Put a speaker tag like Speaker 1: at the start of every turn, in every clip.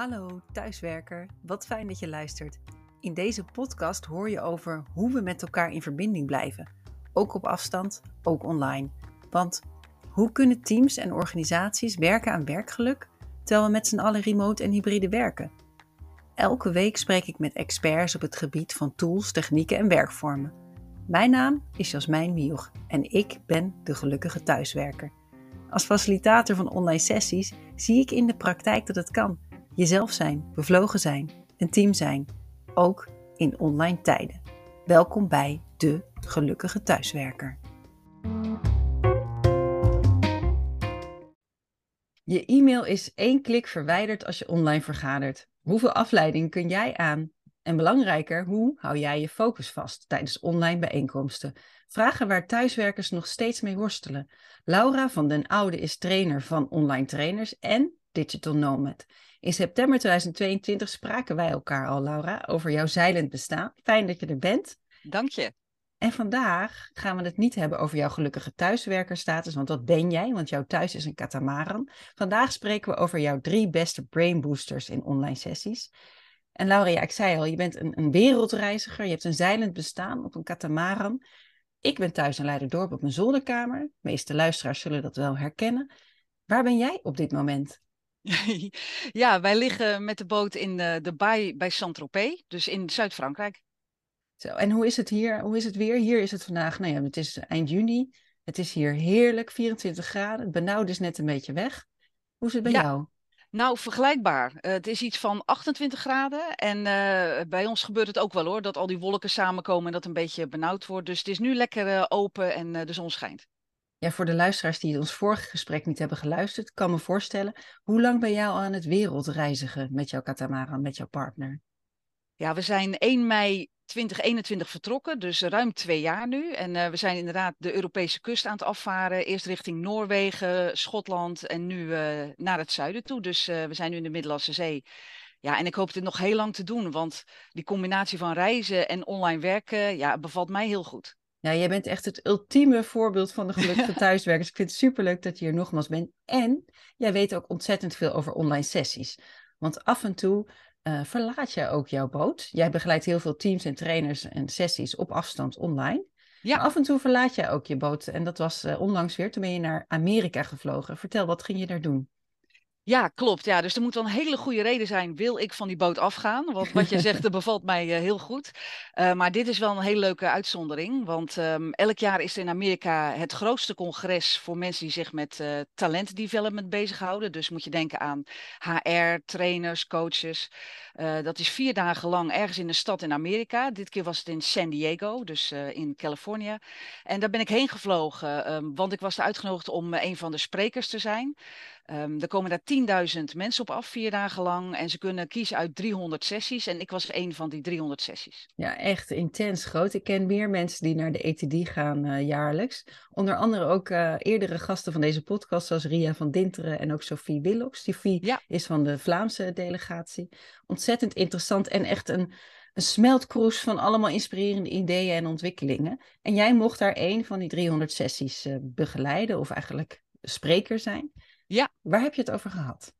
Speaker 1: Hallo thuiswerker, wat fijn dat je luistert. In deze podcast hoor je over hoe we met elkaar in verbinding blijven. Ook op afstand, ook online. Want hoe kunnen teams en organisaties werken aan werkgeluk terwijl we met z'n allen remote en hybride werken? Elke week spreek ik met experts op het gebied van tools, technieken en werkvormen. Mijn naam is Jasmijn Mioch en ik ben de gelukkige thuiswerker. Als facilitator van online sessies zie ik in de praktijk dat het kan jezelf zijn, bevlogen zijn, een team zijn, ook in online tijden. Welkom bij de Gelukkige Thuiswerker. Je e-mail is één klik verwijderd als je online vergadert. Hoeveel afleiding kun jij aan? En belangrijker, hoe hou jij je focus vast tijdens online bijeenkomsten? Vragen waar thuiswerkers nog steeds mee worstelen. Laura van den Oude is trainer van online trainers en digital nomad. In september 2022 spraken wij elkaar al, Laura, over jouw zeilend bestaan. Fijn dat je er bent.
Speaker 2: Dank je.
Speaker 1: En vandaag gaan we het niet hebben over jouw gelukkige thuiswerkerstatus, want dat ben jij, want jouw thuis is een katamaran. Vandaag spreken we over jouw drie beste brain boosters in online sessies. En Laura, ja, ik zei al, je bent een, een wereldreiziger, je hebt een zeilend bestaan op een katamaran. Ik ben thuis in Leiderdorp op mijn zolderkamer. De meeste luisteraars zullen dat wel herkennen. Waar ben jij op dit moment?
Speaker 2: ja, wij liggen met de boot in de, de baai bij Saint-Tropez, dus in Zuid-Frankrijk.
Speaker 1: Zo, en hoe is het hier? Hoe is het weer? Hier is het vandaag, nou ja, het is eind juni. Het is hier heerlijk, 24 graden. Het benauwde is net een beetje weg. Hoe is het bij jou?
Speaker 2: Nou, vergelijkbaar. Uh, het is iets van 28 graden. En uh, bij ons gebeurt het ook wel hoor, dat al die wolken samenkomen en dat een beetje benauwd wordt. Dus het is nu lekker uh, open en de zon schijnt.
Speaker 1: Ja, voor de luisteraars die ons vorige gesprek niet hebben geluisterd, kan me voorstellen, hoe lang ben jij al aan het wereldreizigen met jouw katamaran, met jouw partner?
Speaker 2: Ja, we zijn 1 mei 2021 vertrokken, dus ruim twee jaar nu. En uh, we zijn inderdaad de Europese kust aan het afvaren. Eerst richting Noorwegen, Schotland en nu uh, naar het zuiden toe. Dus uh, we zijn nu in de Middellandse Zee. Ja, en ik hoop dit nog heel lang te doen, want die combinatie van reizen en online werken, ja, bevalt mij heel goed.
Speaker 1: Ja, jij bent echt het ultieme voorbeeld van de gelukkige thuiswerkers. Ik vind het superleuk dat je hier nogmaals bent. En jij weet ook ontzettend veel over online sessies. Want af en toe uh, verlaat jij ook jouw boot. Jij begeleidt heel veel teams en trainers en sessies op afstand online. Ja. Maar af en toe verlaat jij ook je boot. En dat was uh, onlangs weer. Toen ben je naar Amerika gevlogen. Vertel, wat ging je daar doen?
Speaker 2: Ja, klopt. Ja, dus er moet wel een hele goede reden zijn. Wil ik van die boot afgaan? Want wat je zegt, dat bevalt mij uh, heel goed. Uh, maar dit is wel een hele leuke uitzondering. Want um, elk jaar is er in Amerika het grootste congres voor mensen die zich met uh, talent development bezighouden. Dus moet je denken aan HR, trainers, coaches. dat is vier dagen lang ergens in een stad in Amerika. Dit keer was het in San Diego, dus in Californië. En daar ben ik heen gevlogen, um, want ik was er uitgenodigd om een van de sprekers te zijn. Um, er komen daar 10.000 mensen op af, vier dagen lang. En ze kunnen kiezen uit 300 sessies. En ik was een van die 300 sessies.
Speaker 1: Ja, echt intens groot. Ik ken meer mensen die naar de ETD gaan uh, jaarlijks. Onder andere ook uh, eerdere gasten van deze podcast, zoals Ria van Dinteren en ook Sophie Willox. Sophie ja. is van de Vlaamse delegatie. Ontzettend interessant en echt een, een smeltkroes van allemaal inspirerende ideeën en ontwikkelingen. En jij mocht daar een van die 300 sessies uh, begeleiden, of eigenlijk spreker zijn. Ja. Waar heb je het over gehad?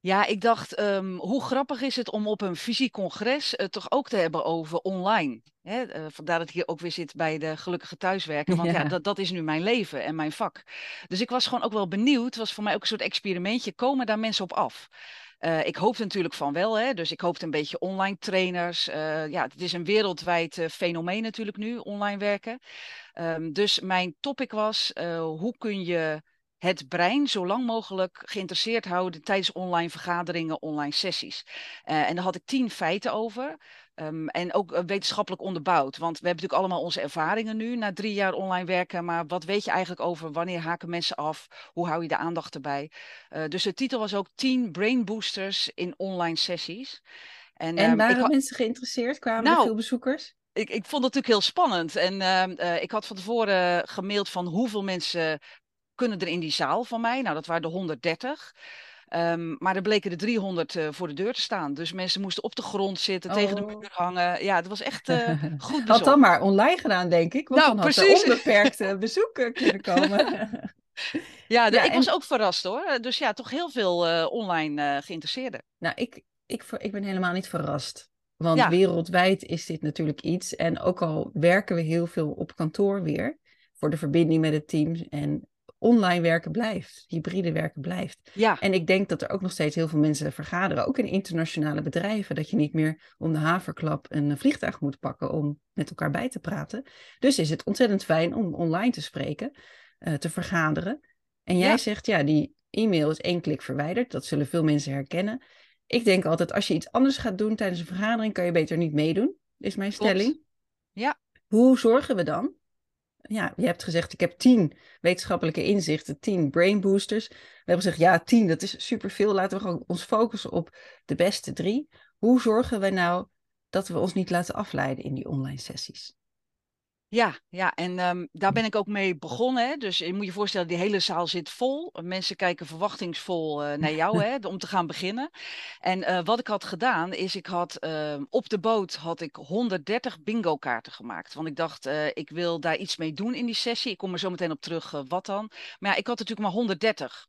Speaker 2: Ja, ik dacht, um, hoe grappig is het om op een fysiek congres het toch ook te hebben over online. Hè? Uh, vandaar dat ik hier ook weer zit bij de gelukkige thuiswerken. Want ja, ja dat, dat, is nu mijn leven en mijn vak. Dus ik was gewoon ook wel benieuwd. Het was voor mij ook een soort experimentje. Komen daar mensen op af? Uh, ik hoopte natuurlijk van wel, hè? dus ik hoopte een beetje online trainers. Ja, het is een wereldwijd fenomeen natuurlijk nu, online werken. Um, dus mijn topic was, hoe kun je het brein zo lang mogelijk geïnteresseerd houden tijdens online vergaderingen, online sessies. Uh, en daar had ik tien feiten over. Um, en ook uh, wetenschappelijk onderbouwd. Want we hebben natuurlijk allemaal onze ervaringen nu na drie jaar online werken. Maar wat weet je eigenlijk over wanneer haken mensen af? Hoe hou je de aandacht erbij? Uh, dus de titel was ook 10 brain boosters in online sessies.
Speaker 1: En, en um, waren ik mensen geïnteresseerd? Kwamen nou, er veel bezoekers?
Speaker 2: Ik, ik, vond het natuurlijk heel spannend. En uh, ik had van tevoren gemaild van hoeveel mensen kunnen er in die zaal van mij. Nou, dat waren de 130. Um, ehm, maar er bleken de 300 uh, voor de deur te staan. Dus mensen moesten op de grond zitten, oh. tegen de oh. muur hangen. Ja, het was echt uh, goed bezocht.
Speaker 1: Had dan maar online gedaan, denk ik. Want nou, dan had precies. er onbeperkt bezoek kunnen komen.
Speaker 2: Ja, ik was ook verrast hoor. Dus ja, toch heel veel online geïnteresseerden.
Speaker 1: Nou, ik, ik, ik ben helemaal niet verrast. Want wereldwijd is dit natuurlijk iets. En ook al werken we heel veel op kantoor weer voor de verbinding met het team. En online werken blijft, hybride werken blijft.
Speaker 2: Ja.
Speaker 1: En ik denk dat er ook nog steeds heel veel mensen vergaderen, ook in internationale bedrijven, dat je niet meer om de haverklap een vliegtuig moet pakken om met elkaar bij te praten. Dus is het ontzettend fijn om online te spreken, uh, te vergaderen. En jij zegt, ja, die e-mail is één klik verwijderd. Dat zullen veel mensen herkennen. Ik denk altijd, als je iets anders gaat doen tijdens een vergadering, kan je beter niet meedoen, is mijn stelling.
Speaker 2: Ja.
Speaker 1: Hoe zorgen we dan ja, je hebt gezegd, ik heb tien wetenschappelijke inzichten, tien brain boosters. We hebben gezegd, ja, tien, dat is superveel. Laten we gewoon ons focussen op de beste drie. Hoe zorgen we nou dat we ons niet laten afleiden in die online sessies?
Speaker 2: Ja, ja, en ehm, daar ben ik ook mee begonnen. Hè. Dus je moet je voorstellen, die hele zaal zit vol. Mensen kijken verwachtingsvol uh, naar jou hè, om te gaan beginnen. En uh, wat ik had gedaan, is ik had uh, op de boot had ik 130 bingo kaarten gemaakt. Want ik dacht, eh, ik wil daar iets mee doen in die sessie. Ik kom er zo meteen op terug, wat dan. Maar ja, ik had natuurlijk maar 130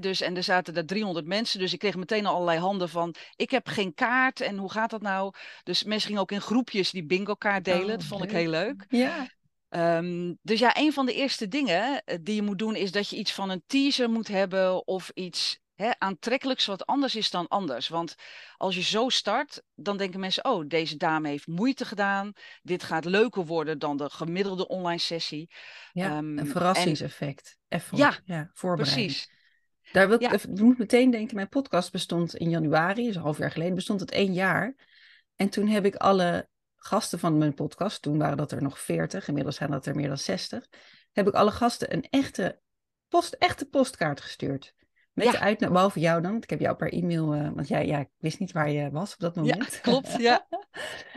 Speaker 2: dus, en er zaten er 300 mensen, dus ik kreeg meteen al allerlei handen van, ik heb geen kaart en hoe gaat dat nou? Dus mensen gingen ook in groepjes die bingo kaart delen, oh, dat vond ik heel leuk.
Speaker 1: Ja.
Speaker 2: Ehm, dus ja, een van de eerste dingen eh, die je moet doen is dat je iets van een teaser moet hebben of iets aantrekkelijks wat anders is dan anders. Want als je zo start, dan denken mensen, oh, deze dame heeft moeite gedaan. Dit gaat leuker worden dan de gemiddelde online sessie.
Speaker 1: Ja, um, een verrassingseffect. Even ja, ja, voorbereiding. Precies. Daar wil ik, ja. moet meteen denken, mijn podcast bestond in januari, dus een half jaar geleden, bestond het één jaar. En toen heb ik alle gasten van mijn podcast, toen waren dat er nog veertig, inmiddels zijn dat er meer dan zestig, heb ik alle gasten een echte, post, echte postkaart gestuurd. Met ja. de uitnodiging, behalve jou dan, ik heb jou per e-mail, uh, want jij, ja, ik wist niet waar je was op dat moment.
Speaker 2: Ja, klopt, ja.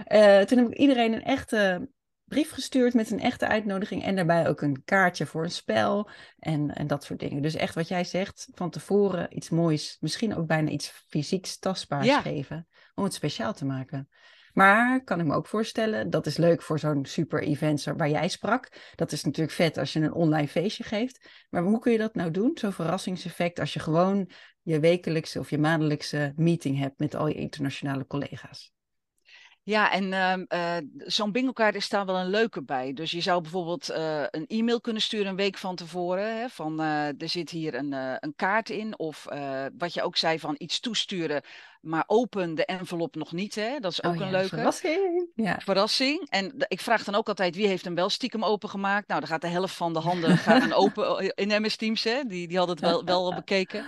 Speaker 1: uh, toen heb ik iedereen een echte brief gestuurd met een echte uitnodiging en daarbij ook een kaartje voor een spel en, en dat soort dingen. Dus echt wat jij zegt, van tevoren iets moois, misschien ook bijna iets fysieks tastbaars geven, om het speciaal te maken. Maar kan ik me ook voorstellen, dat is leuk voor zo'n super event waar jij sprak. Dat is natuurlijk vet als je een online feestje geeft. Maar hoe kun je dat nou doen, zo'n verrassingseffect, als je gewoon je wekelijkse of je maandelijkse meeting hebt met al je internationale collega's?
Speaker 2: Ja, en uh, uh, zo'n bingo-kaart is daar wel een leuke bij. Dus je zou bijvoorbeeld uh, een e-mail kunnen sturen een week van tevoren. Hè, van uh, er zit hier een, een kaart in. Of wat je ook zei van iets toesturen. Maar open de envelop nog niet. Hè? Dat is ook oh, een leuke.
Speaker 1: Verrassing. Ja.
Speaker 2: Verrassing. En ik vraag dan ook altijd wie heeft hem wel stiekem opengemaakt. Nou, dan gaat de helft van de handen gaan open in MS Teams. Hè? Die, die hadden het wel, wel bekeken.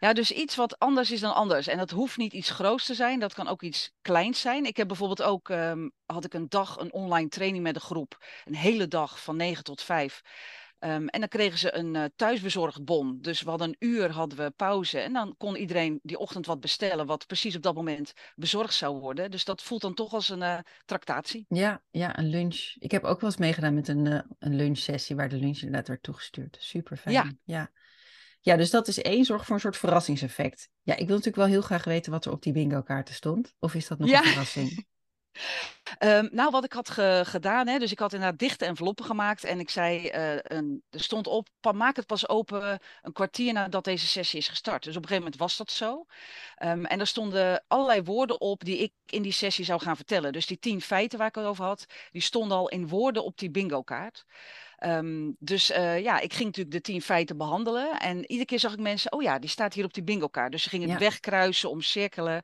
Speaker 2: Ja, dus iets wat anders is dan anders. En dat hoeft niet iets groots te zijn. Dat kan ook iets kleins zijn. Ik heb bijvoorbeeld ook, um, had ik een dag een online training met een groep. Een hele dag van 9 tot 5. Um, en dan kregen ze een uh, thuisbezorgd bon. Dus we hadden een uur hadden we pauze. En dan kon iedereen die ochtend wat bestellen, wat precies op dat moment bezorgd zou worden. Dus dat voelt dan toch als een uh, tractatie.
Speaker 1: Ja, ja, een lunch. Ik heb ook wel eens meegedaan met een, uh, een lunchsessie waar de lunch inderdaad werd toegestuurd. Super fijn. Ja. ja. Ja, dus dat is één. Zorg voor een soort verrassingseffect. Ja, ik wil natuurlijk wel heel graag weten wat er op die bingo kaarten stond. Of is dat nog een verrassing?
Speaker 2: Um, nou, wat ik had gedaan, hè, dus ik had inderdaad dichte enveloppen gemaakt en ik zei, uh, een, er stond op, maak het pas open een kwartier nadat deze sessie is gestart. Dus op een gegeven moment was dat zo. Um, en er stonden allerlei woorden op die ik in die sessie zou gaan vertellen. Dus die tien feiten waar ik het over had, die stonden al in woorden op die bingo kaart. Um, dus uh, ja, ik ging natuurlijk de tien feiten behandelen. En iedere keer zag ik mensen, oh ja, die staat hier op die bingo kaart. Dus ze gingen ja. wegkruisen, omcirkelen.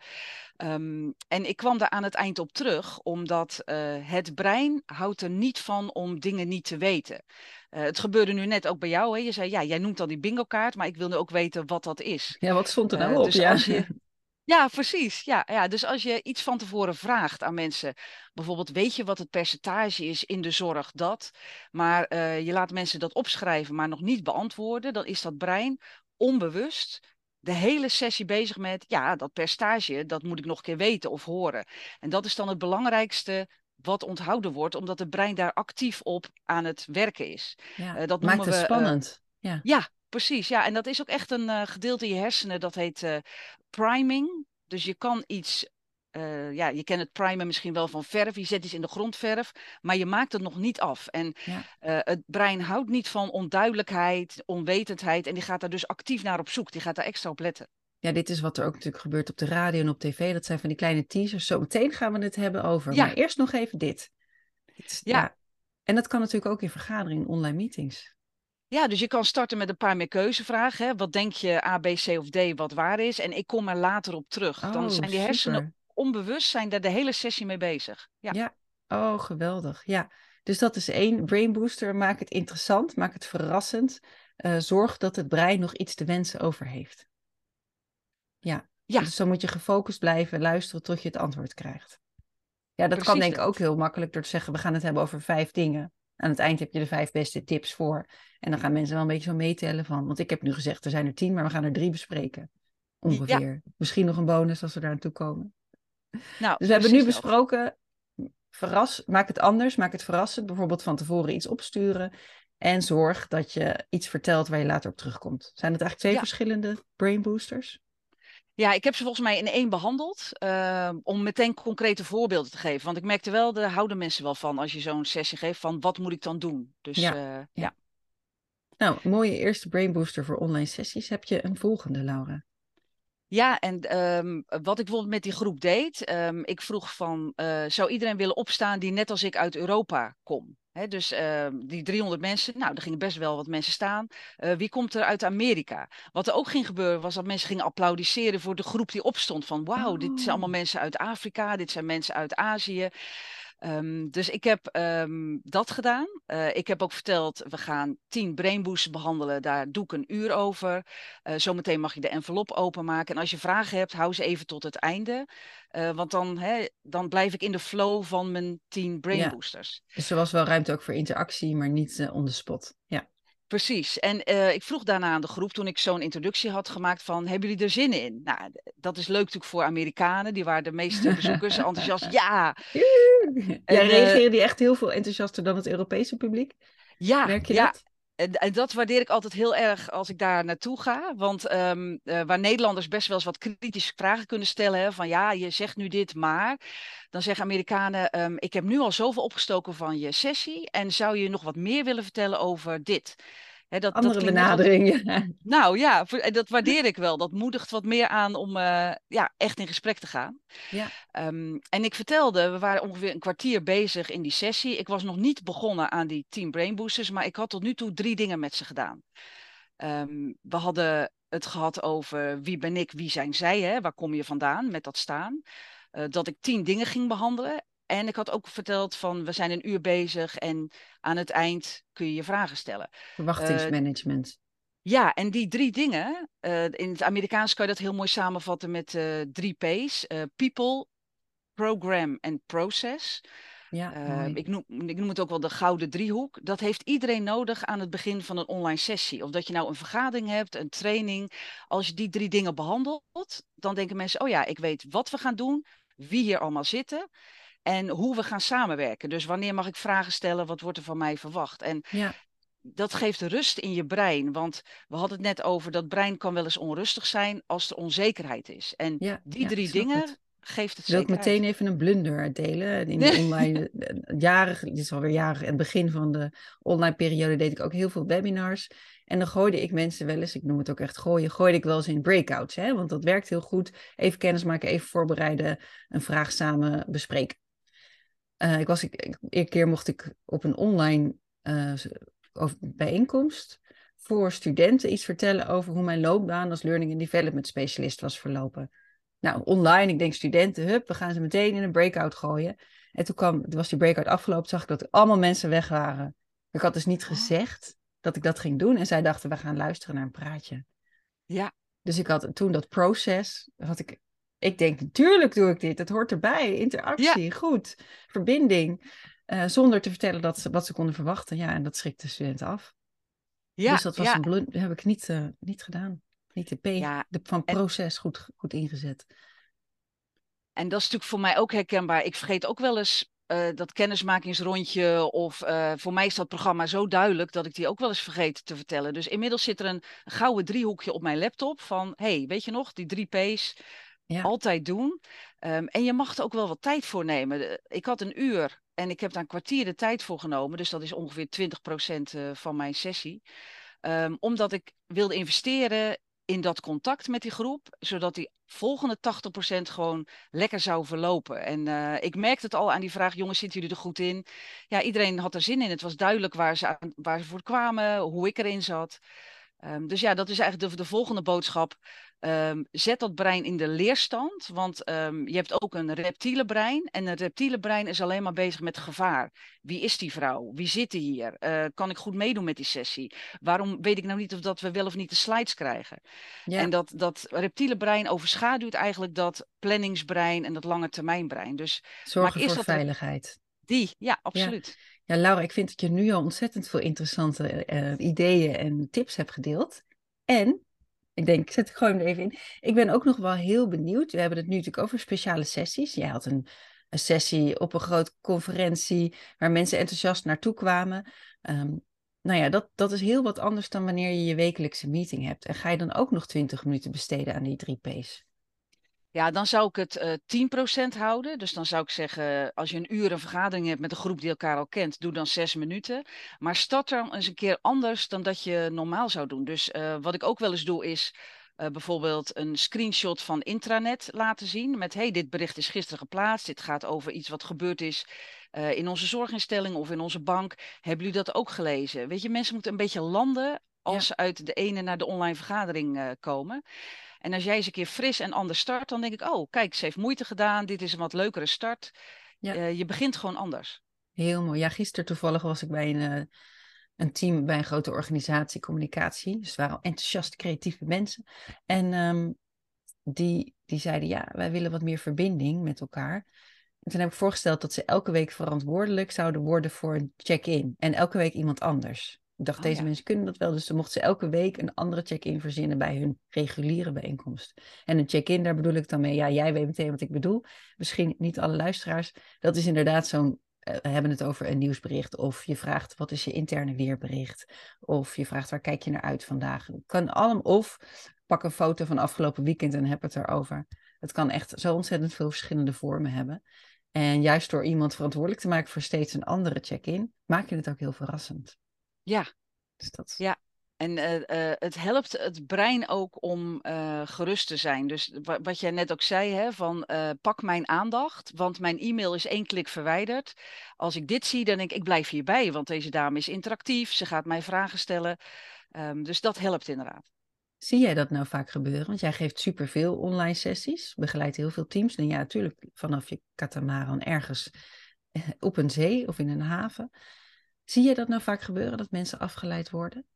Speaker 2: Um, en ik kwam daar aan het eind op terug, omdat uh, het brein houdt er niet van om dingen niet te weten. Uh, het gebeurde nu net ook bij jou. Hè? Je zei, ja, jij noemt al die bingo kaart, maar ik wil nu ook weten wat dat is.
Speaker 1: Ja, wat stond er nou op? Dus ja.
Speaker 2: als je, Ja, precies. Ja, ja, dus als je iets van tevoren vraagt aan mensen, bijvoorbeeld weet je wat het percentage is in de zorg dat, maar uh, je laat mensen dat opschrijven, maar nog niet beantwoorden, dan is dat brein onbewust de hele sessie bezig met, ja, dat percentage, dat moet ik nog een keer weten of horen. En dat is dan het belangrijkste wat onthouden wordt, omdat het brein daar actief op aan het werken is.
Speaker 1: Ja, uh, dat maakt het we, spannend.
Speaker 2: Uh, ja. ja, precies. Ja, en dat is ook echt een uh, gedeelte in je hersenen, dat heet priming. Dus je kan iets uh, ja, je kent het primen misschien wel van verf. Je zet iets in de grondverf, maar je maakt het nog niet af. En ja. het brein houdt niet van onduidelijkheid, onwetendheid. En die gaat daar dus actief naar op zoek. Die gaat daar extra op letten.
Speaker 1: Ja, dit is wat er ook natuurlijk gebeurt op de radio en op tv. Dat zijn van die kleine teasers. Zometeen gaan we het hebben over. Ja. Maar eerst nog even dit. dit ja. ja. En dat kan natuurlijk ook in vergaderingen, online meetings.
Speaker 2: Ja, dus je kan starten met een paar meer keuzevragen. Hè? Wat denk je A, B, C of D wat waar is? En ik kom er later op terug. Dan
Speaker 1: Oh,
Speaker 2: zijn die hersenen
Speaker 1: super.
Speaker 2: onbewust zijn daar de hele sessie mee bezig. Ja,
Speaker 1: Ja. Oh, geweldig. Ja. Dus dat is één. Brain booster. Maak het interessant. Maak het verrassend. Eh, zorg dat het brein nog iets te wensen over heeft. Ja.
Speaker 2: Ja.
Speaker 1: Dus dan moet je gefocust blijven luisteren tot je het antwoord krijgt. Ja, dat kan denk ik ook heel makkelijk door te zeggen, we gaan het hebben over vijf dingen. Aan het eind heb je de vijf beste tips voor. En dan gaan mensen wel een beetje zo meetellen van, want ik heb nu gezegd, er zijn er tien, maar we gaan er drie bespreken. Ongeveer. Misschien nog een bonus als we daar naartoe komen.
Speaker 2: nou,
Speaker 1: Dus we hebben nu besproken, verras, maak het anders, maak het verrassend. Bijvoorbeeld van tevoren iets opsturen. En zorg dat je iets vertelt waar je later op terugkomt. Zijn het eigenlijk twee
Speaker 2: Ja.
Speaker 1: verschillende brain boosters?
Speaker 2: Ja, ik heb ze volgens mij in één behandeld. eh, om meteen concrete voorbeelden te geven. Want ik merkte wel, daar houden mensen wel van als je zo'n sessie geeft. Van wat moet ik dan doen? Dus
Speaker 1: Ja,
Speaker 2: eh, ja.
Speaker 1: Nou, mooie eerste brain booster voor online sessies. Heb je een volgende, Laura?
Speaker 2: Ja, en ehm, wat ik bijvoorbeeld met die groep deed, ehm, ik vroeg van, eh, zou iedereen willen opstaan die net als ik uit Europa kom? Hè, dus ehm, die 300 mensen, nou, er gingen best wel wat mensen staan. Eh, wie komt er uit Amerika? Wat er ook ging gebeuren, was dat mensen gingen applaudisseren voor de groep die opstond. Van, wauw, dit zijn allemaal
Speaker 1: Oh.
Speaker 2: mensen uit Afrika, dit zijn mensen uit Azië. Ehm, dus ik heb ehm, dat gedaan. Eh, ik heb ook verteld, we gaan tien brainboosts behandelen. Daar doe ik een uur over. Eh, zometeen mag je de envelop openmaken. En als je vragen hebt, hou ze even tot het einde. Eh, want dan, hè, dan blijf ik in de flow van mijn tien brainboosters.
Speaker 1: Dus er was wel ruimte ook voor interactie, maar niet on the spot. Ja.
Speaker 2: Precies. En eh, ik vroeg daarna aan de groep, toen ik zo'n introductie had gemaakt, van hebben jullie er zin in? Nou, dat is leuk natuurlijk voor Amerikanen. Die waren de meeste bezoekers enthousiast. Ja,
Speaker 1: Ja,
Speaker 2: En, eh,
Speaker 1: reageren die echt heel veel enthousiaster dan het Europese publiek?
Speaker 2: ja,
Speaker 1: Merk je
Speaker 2: ja.
Speaker 1: dat?
Speaker 2: En, dat waardeer ik altijd heel erg als ik daar naartoe ga. Want ehm, eh, waar Nederlanders best wel eens wat kritische vragen kunnen stellen. Hè, van ja, je zegt nu dit, maar. Dan zeggen Amerikanen: ehm, Ik heb nu al zoveel opgestoken van je sessie. En zou je nog wat meer willen vertellen over dit? Dat,
Speaker 1: Andere
Speaker 2: klinkt net als-
Speaker 1: benadering. Ja.
Speaker 2: Nou ja, dat waardeer ik wel. Dat moedigt wat meer aan om eh, ja, echt in gesprek te gaan.
Speaker 1: Ja.
Speaker 2: Ehm, en ik vertelde, we waren ongeveer een kwartier bezig in die sessie. Ik was nog niet begonnen aan die Team Brain Boosters, maar ik had tot nu toe drie dingen met ze gedaan. Ehm, we hadden het gehad over wie ben ik, wie zijn zij, hè? waar kom je vandaan met dat staan. Eh, dat ik tien dingen ging behandelen. En ik had ook verteld van we zijn een uur bezig en aan het eind kun je je vragen stellen.
Speaker 1: Verwachtingsmanagement.
Speaker 2: Ja, en die drie dingen, eh, in het Amerikaans kan je dat heel mooi samenvatten met eh, drie P's. eh, people, program en process.
Speaker 1: ja,
Speaker 2: Eh, ik, noem, ik noem het ook wel de gouden driehoek. Dat heeft iedereen nodig aan het begin van een online sessie. Of dat je nou een vergadering hebt, een training. Als je die drie dingen behandelt, dan denken mensen, oh ja, ik weet wat we gaan doen, wie hier allemaal zitten en hoe we gaan samenwerken. Dus wanneer mag ik vragen stellen, wat wordt er van mij verwacht? En
Speaker 1: Ja,
Speaker 2: dat geeft rust in je brein. Want we hadden het net over dat brein kan wel eens onrustig zijn als er onzekerheid is. En
Speaker 1: ja,
Speaker 2: die
Speaker 1: ja,
Speaker 2: drie
Speaker 1: ik
Speaker 2: dingen
Speaker 1: het.
Speaker 2: geeft het
Speaker 1: Ik wil
Speaker 2: zekerheid.
Speaker 1: meteen even een blunder delen. In de online, eh, jaren, dit is alweer jaren, het begin van de online periode deed ik ook heel veel webinars. En dan gooide ik mensen wel eens, ik noem het ook echt gooien, gooide ik wel eens in breakouts. Hè? Want dat werkt heel goed. Even kennis maken, even voorbereiden, een vraag samen bespreken. Eh, ik was, ik, een keer mocht ik op een online over- bijeenkomst voor studenten iets vertellen over hoe mijn loopbaan als Learning and Development Specialist was verlopen. Nou, online, ik denk studenten, hup, we gaan ze meteen in een breakout gooien. En toen, kwam, toen was die breakout afgelopen, zag ik dat er allemaal mensen weg waren. Ik had dus niet
Speaker 2: Oh.
Speaker 1: gezegd dat ik dat ging doen. En zij dachten, we gaan luisteren naar een praatje.
Speaker 2: Ja,
Speaker 1: Dus ik had toen dat proces, had ik, ik denk, natuurlijk doe ik dit. Het hoort erbij, interactie, goed, verbinding. eh, zonder te vertellen dat ze, wat ze konden verwachten. Ja, en dat schrikte de studenten af.
Speaker 2: ja,
Speaker 1: dus dat was
Speaker 2: ja.
Speaker 1: een blun- heb ik niet, eh, niet gedaan. Niet de P
Speaker 2: Ja,
Speaker 1: de, van
Speaker 2: en-
Speaker 1: proces goed, goed ingezet.
Speaker 2: En dat is natuurlijk voor mij ook herkenbaar. Ik vergeet ook wel eens eh, dat kennismakingsrondje. Of voor mij is dat programma zo duidelijk dat ik die ook wel eens vergeet te vertellen. Dus inmiddels zit er een, gouden driehoekje op mijn laptop van, hey, weet je nog, die drie P's. Altijd doen. Ehm, en je mag er ook wel wat tijd voor nemen. Ik had een uur en ik heb daar een kwartier de tijd voor genomen. Dus dat is ongeveer 20% uh, van mijn sessie. Um, omdat ik wilde investeren in dat contact met die groep, zodat die volgende 80% gewoon lekker zou verlopen. En uh, ik merkte het al aan die vraag, jongens, zitten jullie er goed in? Ja, iedereen had er zin in. Het was duidelijk waar ze, aan, waar ze voor kwamen, hoe ik erin zat. Um, dus ja, dat is eigenlijk de, de volgende boodschap. Um, zet dat brein in de leerstand, want um, je hebt ook een reptiele brein. En een reptiele brein is alleen maar bezig met gevaar. Wie is die vrouw? Wie zit er hier? Uh, kan ik goed meedoen met die sessie? Waarom weet ik nou niet of dat we wel of niet de slides krijgen? Ja. En dat, dat reptiele brein overschaduwt eigenlijk dat planningsbrein en dat lange termijnbrein. Dus
Speaker 1: Zorgen voor veiligheid.
Speaker 2: Die, ja, absoluut.
Speaker 1: Ja. Ja, Laura, ik vind dat je nu al ontzettend veel interessante uh, ideeën en tips hebt gedeeld. En, ik denk, ik zet het gewoon even in. Ik ben ook nog wel heel benieuwd. We hebben het nu natuurlijk over speciale sessies. Jij had een, een sessie op een grote conferentie waar mensen enthousiast naartoe kwamen. Um, nou ja, dat, dat is heel wat anders dan wanneer je je wekelijkse meeting hebt. En ga je dan ook nog 20 minuten besteden aan die drie P's?
Speaker 2: Ja, dan zou ik het uh, 10% houden. Dus dan zou ik zeggen, als je een uur een vergadering hebt met een groep die elkaar al kent, doe dan zes minuten. Maar start dan eens een keer anders dan dat je normaal zou doen. Dus uh, wat ik ook wel eens doe is uh, bijvoorbeeld een screenshot van intranet laten zien. Met hey, dit bericht is gisteren geplaatst. Dit gaat over iets wat gebeurd is in onze zorginstelling of in onze bank. Hebben jullie dat ook gelezen? Weet je, mensen moeten een beetje landen als ja. ze uit de ene naar de online vergadering komen. En als jij eens een keer fris en anders start, dan denk ik, oh, kijk, ze heeft moeite gedaan. Dit is een wat leukere start. Ja. Uh, je begint gewoon anders.
Speaker 1: Heel mooi. Ja, gisteren toevallig was ik bij een, uh, een team bij een grote organisatie communicatie. Dus het waren enthousiaste, creatieve mensen. En um, die, die zeiden, ja, wij willen wat meer verbinding met elkaar. En toen heb ik voorgesteld dat ze elke week verantwoordelijk zouden worden voor een check-in. En elke week iemand anders. Ik dacht, oh, deze ja. mensen kunnen dat wel. Dus dan mochten ze elke week een andere check-in verzinnen bij hun reguliere bijeenkomst. En een check-in, daar bedoel ik dan mee. Ja, jij weet meteen wat ik bedoel. Misschien niet alle luisteraars. Dat is inderdaad zo'n. Uh, we hebben het over een nieuwsbericht. Of je vraagt wat is je interne weerbericht. Of je vraagt waar kijk je naar uit vandaag. Kan allemaal. Of pak een foto van afgelopen weekend en heb het erover. Het kan echt zo ontzettend veel verschillende vormen hebben. En juist door iemand verantwoordelijk te maken voor steeds een andere check-in, maak je het ook heel verrassend.
Speaker 2: Ja. Dus dat... Ja, en uh, uh, het helpt het brein ook om uh, gerust te zijn. Dus wat jij net ook zei, hè, van pak mijn aandacht, want mijn e-mail is één klik verwijderd. Als ik dit zie, dan denk ik, ik blijf hierbij, want deze dame is interactief, ze gaat mij vragen stellen. Um, dus dat helpt inderdaad.
Speaker 1: Zie jij dat nou vaak gebeuren? Want jij geeft superveel online sessies, begeleidt heel veel teams. En ja, natuurlijk vanaf je katamaran ergens op een zee of in een haven. Zie je dat nou vaak gebeuren, dat mensen afgeleid worden?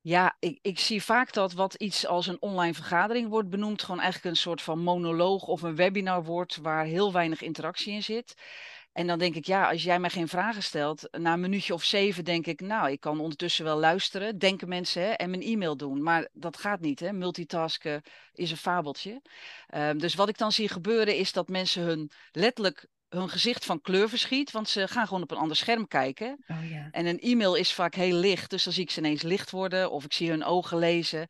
Speaker 2: Ja, ik, ik zie vaak dat wat iets als een online vergadering wordt benoemd, gewoon eigenlijk een soort van monoloog of een webinar wordt waar heel weinig interactie in zit. En dan denk ik, ja, als jij mij geen vragen stelt, na een minuutje of zeven denk ik, nou, ik kan ondertussen wel luisteren, denken mensen, hè, en mijn e-mail doen. Maar dat gaat niet, hè. Multitasken is een fabeltje. Um, dus wat ik dan zie gebeuren is dat mensen hun letterlijk hun gezicht van kleur verschiet, want ze gaan gewoon op een ander scherm kijken.
Speaker 1: Oh, ja.
Speaker 2: En een e-mail is vaak heel licht, dus dan zie ik ze ineens licht worden of ik zie hun ogen lezen.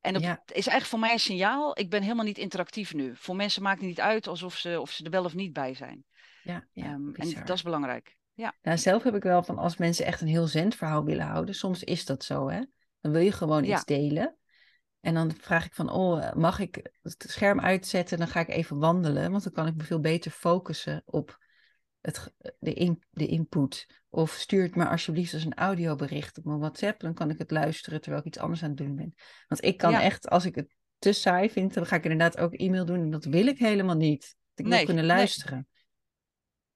Speaker 2: En dat ja. is eigenlijk voor mij een signaal, ik ben helemaal niet interactief nu. Voor mensen maakt het niet uit alsof ze, of ze er wel of niet bij zijn.
Speaker 1: Ja, ja
Speaker 2: um, en dat is belangrijk. Ja.
Speaker 1: Nou, zelf heb ik wel van als mensen echt een heel zendverhaal willen houden, soms is dat zo, hè? Dan wil je gewoon iets delen. En dan vraag ik van, oh, mag ik het scherm uitzetten? Dan ga ik even wandelen, want dan kan ik me veel beter focussen op het, de, in, de input. Of stuur het me alsjeblieft als een audiobericht op mijn WhatsApp. Dan kan ik het luisteren terwijl ik iets anders aan het doen ben. Want ik kan ja. echt, als ik het te saai vind, dan ga ik inderdaad ook e-mail doen. En dat wil ik helemaal niet. Ik nee, wil kunnen luisteren.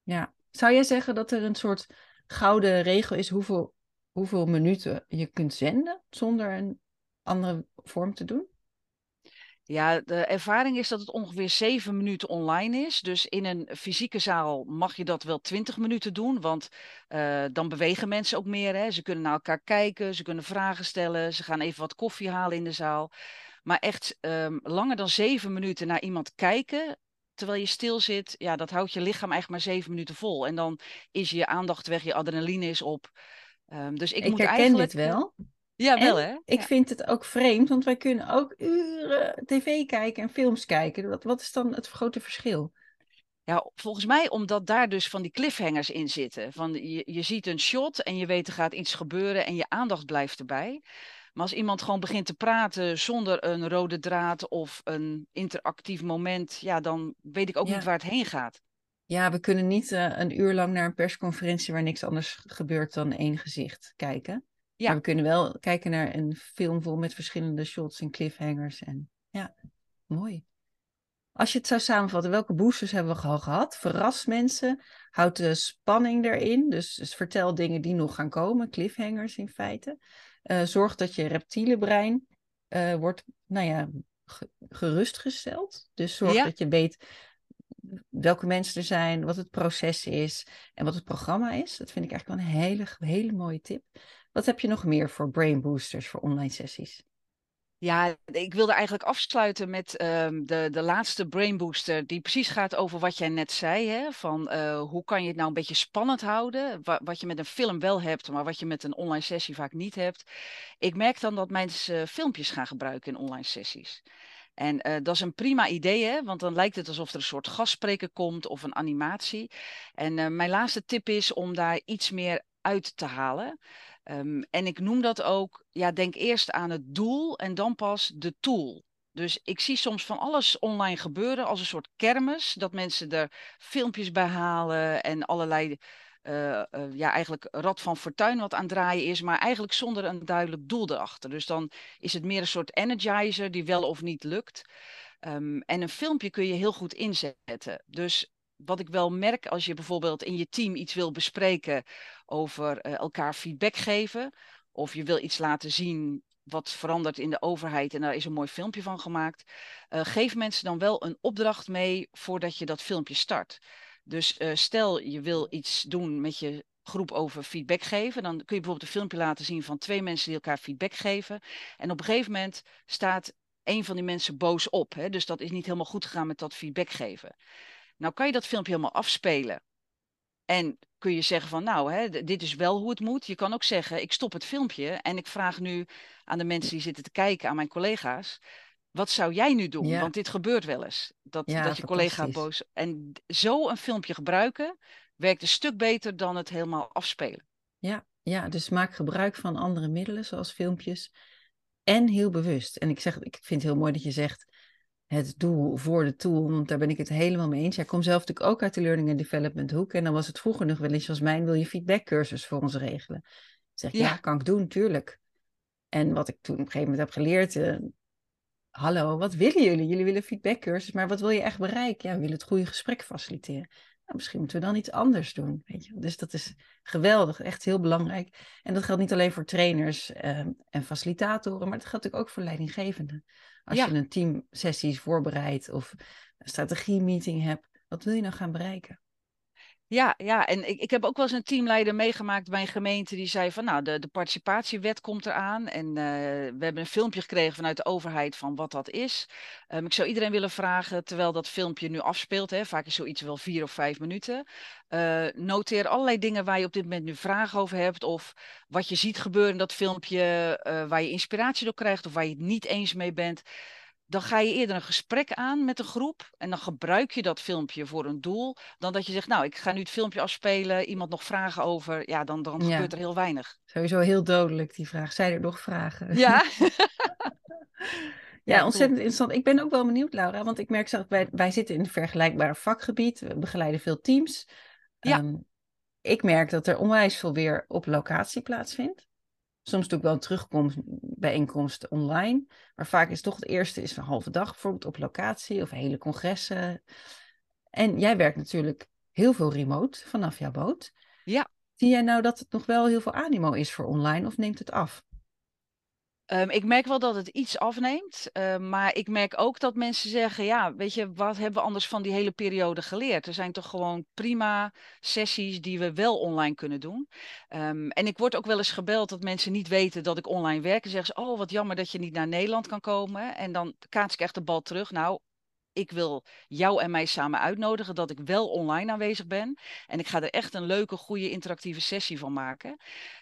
Speaker 1: Nee. Ja. Zou jij zeggen dat er een soort gouden regel is hoeveel, hoeveel minuten je kunt zenden zonder een andere vorm te doen?
Speaker 2: Ja, de ervaring is dat het ongeveer zeven minuten online is. Dus in een fysieke zaal mag je dat wel twintig minuten doen, want uh, dan bewegen mensen ook meer. Hè? Ze kunnen naar elkaar kijken, ze kunnen vragen stellen, ze gaan even wat koffie halen in de zaal. Maar echt um, langer dan zeven minuten naar iemand kijken, terwijl je stil zit, ja, dat houdt je lichaam eigenlijk maar zeven minuten vol. En dan is je aandacht weg, je adrenaline is op. Um, dus ik,
Speaker 1: ik
Speaker 2: moet
Speaker 1: herken
Speaker 2: eigenlijk...
Speaker 1: dit wel.
Speaker 2: Ja, wel hè?
Speaker 1: Ik vind het ook vreemd, want wij kunnen ook uren tv kijken en films kijken. Wat, wat is dan het grote verschil?
Speaker 2: Ja, volgens mij omdat daar dus van die cliffhangers in zitten. Van je, je ziet een shot en je weet er gaat iets gebeuren en je aandacht blijft erbij. Maar als iemand gewoon begint te praten zonder een rode draad of een interactief moment, ja, dan weet ik ook niet waar het heen gaat.
Speaker 1: Ja, we kunnen niet uh, een uur lang naar een persconferentie waar niks anders gebeurt dan één gezicht kijken. Ja. Maar we kunnen wel kijken naar een film vol met verschillende shots en cliffhangers. En ja, mooi. Als je het zou samenvatten, welke boosters hebben we al gehad? Verras mensen, houd de spanning erin. Dus, dus vertel dingen die nog gaan komen, cliffhangers in feite. Uh, zorg dat je reptiele brein uh, wordt, nou ja, gerustgesteld. Dus zorg dat je weet welke mensen er zijn, wat het proces is en wat het programma is. Dat vind ik eigenlijk wel een hele, hele mooie tip. Wat heb je nog meer voor brain boosters voor online sessies?
Speaker 2: Ja, ik wilde eigenlijk afsluiten met um, de, de laatste brain booster, die precies gaat over wat jij net zei. Hè? Van uh, hoe kan je het nou een beetje spannend houden? Wat, wat je met een film wel hebt, maar wat je met een online sessie vaak niet hebt. Ik merk dan dat mensen filmpjes gaan gebruiken in online sessies. En uh, dat is een prima idee, hè? want dan lijkt het alsof er een soort gastspreker komt of een animatie. En mijn laatste tip is om daar iets meer uit te halen. Um, en ik noem dat ook, ja, denk eerst aan het doel en dan pas de tool. Dus ik zie soms van alles online gebeuren als een soort kermis, dat mensen er filmpjes bij halen en allerlei, uh, uh, ja, eigenlijk rad van fortuin wat aan draaien is, maar eigenlijk zonder een duidelijk doel erachter. Dus dan is het meer een soort energizer die wel of niet lukt. Um, en een filmpje kun je heel goed inzetten. Dus wat ik wel merk als je bijvoorbeeld in je team iets wil bespreken over uh, elkaar feedback geven, of je wil iets laten zien wat verandert in de overheid en daar is een mooi filmpje van gemaakt, uh, geef mensen dan wel een opdracht mee voordat je dat filmpje start. Dus uh, stel je wil iets doen met je groep over feedback geven, dan kun je bijvoorbeeld een filmpje laten zien van twee mensen die elkaar feedback geven. En op een gegeven moment staat een van die mensen boos op. Hè? Dus dat is niet helemaal goed gegaan met dat feedback geven. Nou kan je dat filmpje helemaal afspelen. En kun je zeggen van nou, hè, dit is wel hoe het moet. Je kan ook zeggen, ik stop het filmpje en ik vraag nu aan de mensen die zitten te kijken, aan mijn collega's. Wat zou jij nu doen? Want dit gebeurt wel eens. Dat, dat je collega boos. En zo een filmpje gebruiken werkt een stuk beter dan het helemaal afspelen.
Speaker 1: Ja, ja, dus maak gebruik van andere middelen, zoals filmpjes. En heel bewust. En ik zeg, ik vind het heel mooi dat je zegt het doel voor de tool, want daar ben ik het helemaal mee eens. Jij komt zelf natuurlijk ook uit de learning and development hoek. En dan was het vroeger nog wel eens als mijn, wil je feedbackcursus voor ons regelen? zeg ja. ja, kan ik doen, tuurlijk. En wat ik toen op een gegeven moment heb geleerd, uh, hallo, wat willen jullie? Jullie willen feedbackcursus, maar wat wil je echt bereiken? Ja, we willen het goede gesprek faciliteren. Nou, misschien moeten we dan iets anders doen. Weet je? Dus dat is geweldig, echt heel belangrijk. En dat geldt niet alleen voor trainers uh, en facilitatoren, maar dat geldt natuurlijk ook voor leidinggevenden. Als je een teamsessies voorbereidt of een strategie-meeting hebt, wat wil je nou gaan bereiken?
Speaker 2: Ja, ja, en ik, ik heb ook wel eens een teamleider meegemaakt bij een gemeente die zei van nou, de, de participatiewet komt eraan en uh, we hebben een filmpje gekregen vanuit de overheid van wat dat is. Um, ik zou iedereen willen vragen, terwijl dat filmpje nu afspeelt, hè, vaak is zoiets wel vier of vijf minuten, uh, noteer allerlei dingen waar je op dit moment nu vragen over hebt of wat je ziet gebeuren in dat filmpje, uh, waar je inspiratie door krijgt of waar je het niet eens mee bent dan ga je eerder een gesprek aan met een groep en dan gebruik je dat filmpje voor een doel, dan dat je zegt, nou, ik ga nu het filmpje afspelen, iemand nog vragen over, ja, dan, dan gebeurt er heel weinig.
Speaker 1: Sowieso heel dodelijk die vraag. Zijn er nog vragen?
Speaker 2: Ja.
Speaker 1: ja, ontzettend interessant. Ik ben ook wel benieuwd, Laura, want ik merk zelf, wij, wij zitten in een vergelijkbaar vakgebied, we begeleiden veel teams. Ja. Um, ik merk dat er onwijs veel weer op locatie plaatsvindt. Soms doe ik wel een terugkomst bijeenkomst online. Maar vaak is toch het eerste is een halve dag bijvoorbeeld op locatie of hele congressen. En jij werkt natuurlijk heel veel remote vanaf jouw boot.
Speaker 2: Ja.
Speaker 1: Zie jij nou dat het nog wel heel veel animo is voor online of neemt het af?
Speaker 2: Um, ik merk wel dat het iets afneemt, uh, maar ik merk ook dat mensen zeggen, ja, weet je, wat hebben we anders van die hele periode geleerd? Er zijn toch gewoon prima sessies die we wel online kunnen doen. Um, en ik word ook wel eens gebeld dat mensen niet weten dat ik online werk. En zeggen ze, oh, wat jammer dat je niet naar Nederland kan komen. En dan kaats ik echt de bal terug. Nou, ik wil jou en mij samen uitnodigen dat ik wel online aanwezig ben. En ik ga er echt een leuke, goede interactieve sessie van maken.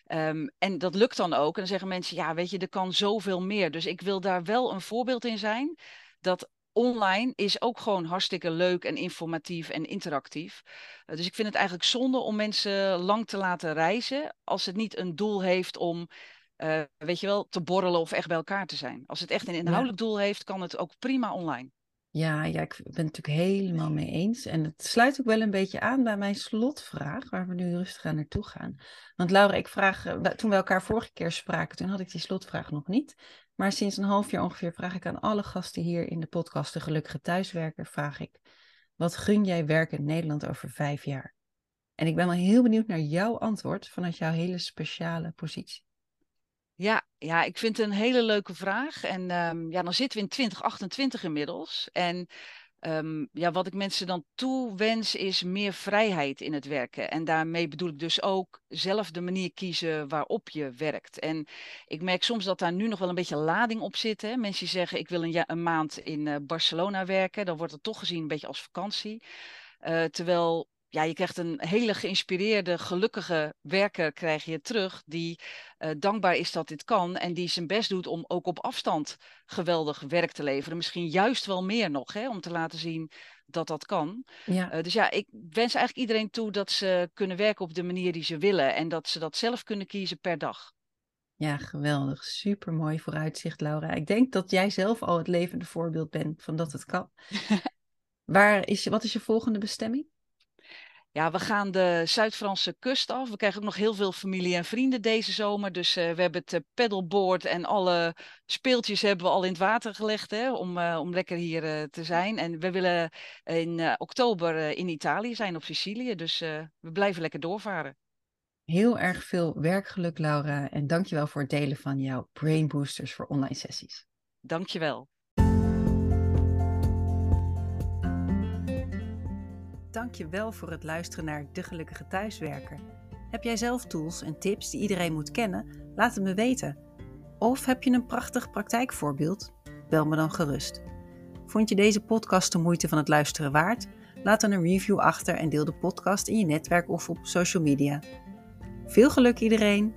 Speaker 2: Ehm, en dat lukt dan ook. En dan zeggen mensen, ja, weet je, er kan zoveel meer. Dus ik wil daar wel een voorbeeld in zijn. Dat online is ook gewoon hartstikke leuk en informatief en interactief. Uh, dus ik vind het eigenlijk zonde om mensen lang te laten reizen als het niet een doel heeft om, uh, weet je wel, te borrelen of echt bij elkaar te zijn. Als het echt een inhoudelijk ja. doel heeft, kan het ook prima online.
Speaker 1: Ja, ja, ik ben het natuurlijk helemaal mee eens. En het sluit ook wel een beetje aan bij mijn slotvraag, waar we nu rustig aan naartoe gaan. Want Laura, ik vraag, toen we elkaar vorige keer spraken, toen had ik die slotvraag nog niet. Maar sinds een half jaar ongeveer vraag ik aan alle gasten hier in de podcast, de Gelukkige Thuiswerker, vraag ik, wat gun jij werken in Nederland over vijf jaar? En ik ben wel heel benieuwd naar jouw antwoord vanuit jouw hele speciale positie.
Speaker 2: Ja, ja, ik vind het een hele leuke vraag. En um, ja, dan zitten we in 2028 inmiddels. En um, ja, wat ik mensen dan toewens is meer vrijheid in het werken. En daarmee bedoel ik dus ook zelf de manier kiezen waarop je werkt. En ik merk soms dat daar nu nog wel een beetje lading op zit. Hè? Mensen zeggen, ik wil een, ja, een maand in uh, Barcelona werken. Dan wordt het toch gezien een beetje als vakantie. Uh, terwijl ja, je krijgt een hele geïnspireerde, gelukkige werker krijg je terug, die uh, dankbaar is dat dit kan en die zijn best doet om ook op afstand geweldig werk te leveren. Misschien juist wel meer nog, hè, om te laten zien dat dat kan. Ja. Uh, dus ja, ik wens eigenlijk iedereen toe dat ze kunnen werken op de manier die ze willen en dat ze dat zelf kunnen kiezen per dag.
Speaker 1: Ja, geweldig. Super mooi vooruitzicht, Laura. Ik denk dat jij zelf al het levende voorbeeld bent van dat het kan. Waar is, wat is je volgende bestemming?
Speaker 2: Ja, we gaan de Zuid-Franse kust af. We krijgen ook nog heel veel familie en vrienden deze zomer. Dus uh, we hebben het uh, pedalboard en alle speeltjes hebben we al in het water gelegd hè, om, uh, om lekker hier te zijn. En we willen in oktober in Italië zijn, op Sicilië. Dus we blijven lekker doorvaren.
Speaker 1: Heel erg veel werkgeluk, Laura. En dankjewel voor het delen van jouw Brain Boosters voor online sessies.
Speaker 2: Dankjewel.
Speaker 1: Dank je wel voor het luisteren naar De Gelukkige Thuiswerker. Heb jij zelf tools en tips die iedereen moet kennen? Laat het me weten. Of heb je een prachtig praktijkvoorbeeld? Bel me dan gerust. Vond je deze podcast de moeite van het luisteren waard? Laat dan een review achter en deel de podcast in je netwerk of op social media. Veel geluk iedereen!